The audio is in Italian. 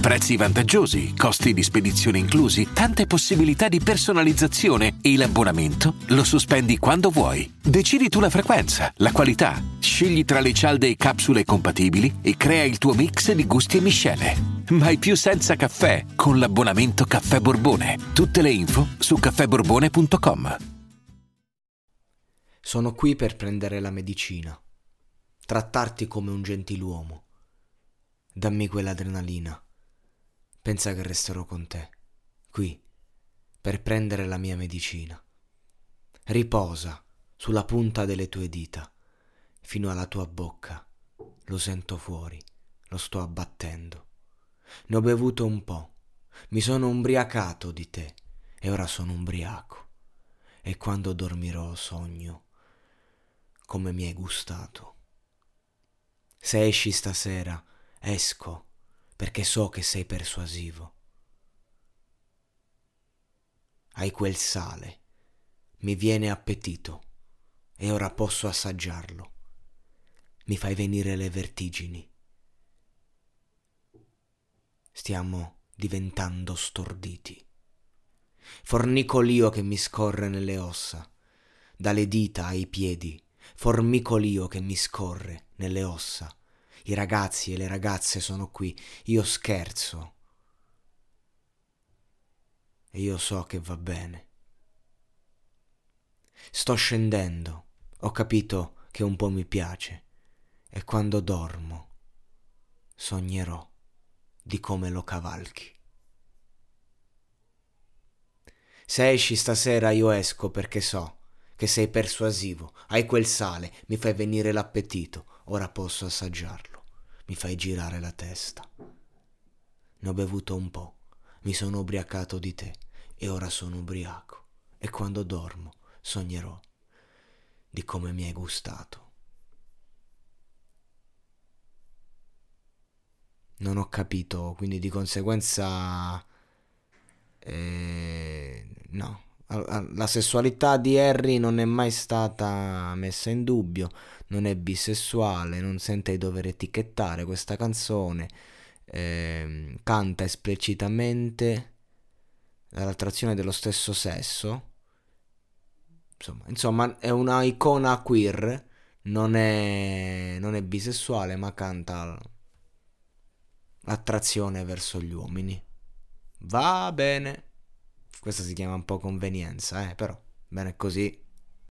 Prezzi vantaggiosi, costi di spedizione inclusi, tante possibilità di personalizzazione e l'abbonamento lo sospendi quando vuoi. Decidi tu la frequenza, la qualità, scegli tra le cialde e capsule compatibili e crea il tuo mix di gusti e miscele. Mai più senza caffè con l'abbonamento Caffè Borbone. Tutte le info su caffèborbone.com. Sono qui per prendere la medicina trattarti come un gentiluomo. Dammi quell'adrenalina. Pensa che resterò con te, qui, per prendere la mia medicina. Riposa sulla punta delle tue dita, fino alla tua bocca. Lo sento fuori, lo sto abbattendo. Ne ho bevuto un po', mi sono umbriacato di te e ora sono ubriaco. E quando dormirò sogno come mi hai gustato. Se esci stasera, esco, perché so che sei persuasivo. Hai quel sale, mi viene appetito e ora posso assaggiarlo. Mi fai venire le vertigini. Stiamo diventando storditi. Fornicolio che mi scorre nelle ossa, dalle dita ai piedi, formicolio che mi scorre nelle ossa. I ragazzi e le ragazze sono qui, io scherzo. E io so che va bene. Sto scendendo, ho capito che un po' mi piace, e quando dormo sognerò di come lo cavalchi. Se esci stasera io esco perché so che sei persuasivo, hai quel sale, mi fai venire l'appetito, ora posso assaggiarlo, mi fai girare la testa. Ne ho bevuto un po', mi sono ubriacato di te e ora sono ubriaco e quando dormo sognerò di come mi hai gustato. Non ho capito, quindi di conseguenza... Eh, no, la sessualità di Harry non è mai stata messa in dubbio, non è bisessuale, non sente di dover etichettare questa canzone, eh, canta esplicitamente l'attrazione dello stesso sesso, insomma, insomma è una icona queer, non è, non è bisessuale ma canta l'attrazione verso gli uomini. Va bene. Questa si chiama un po' convenienza, eh, però bene così.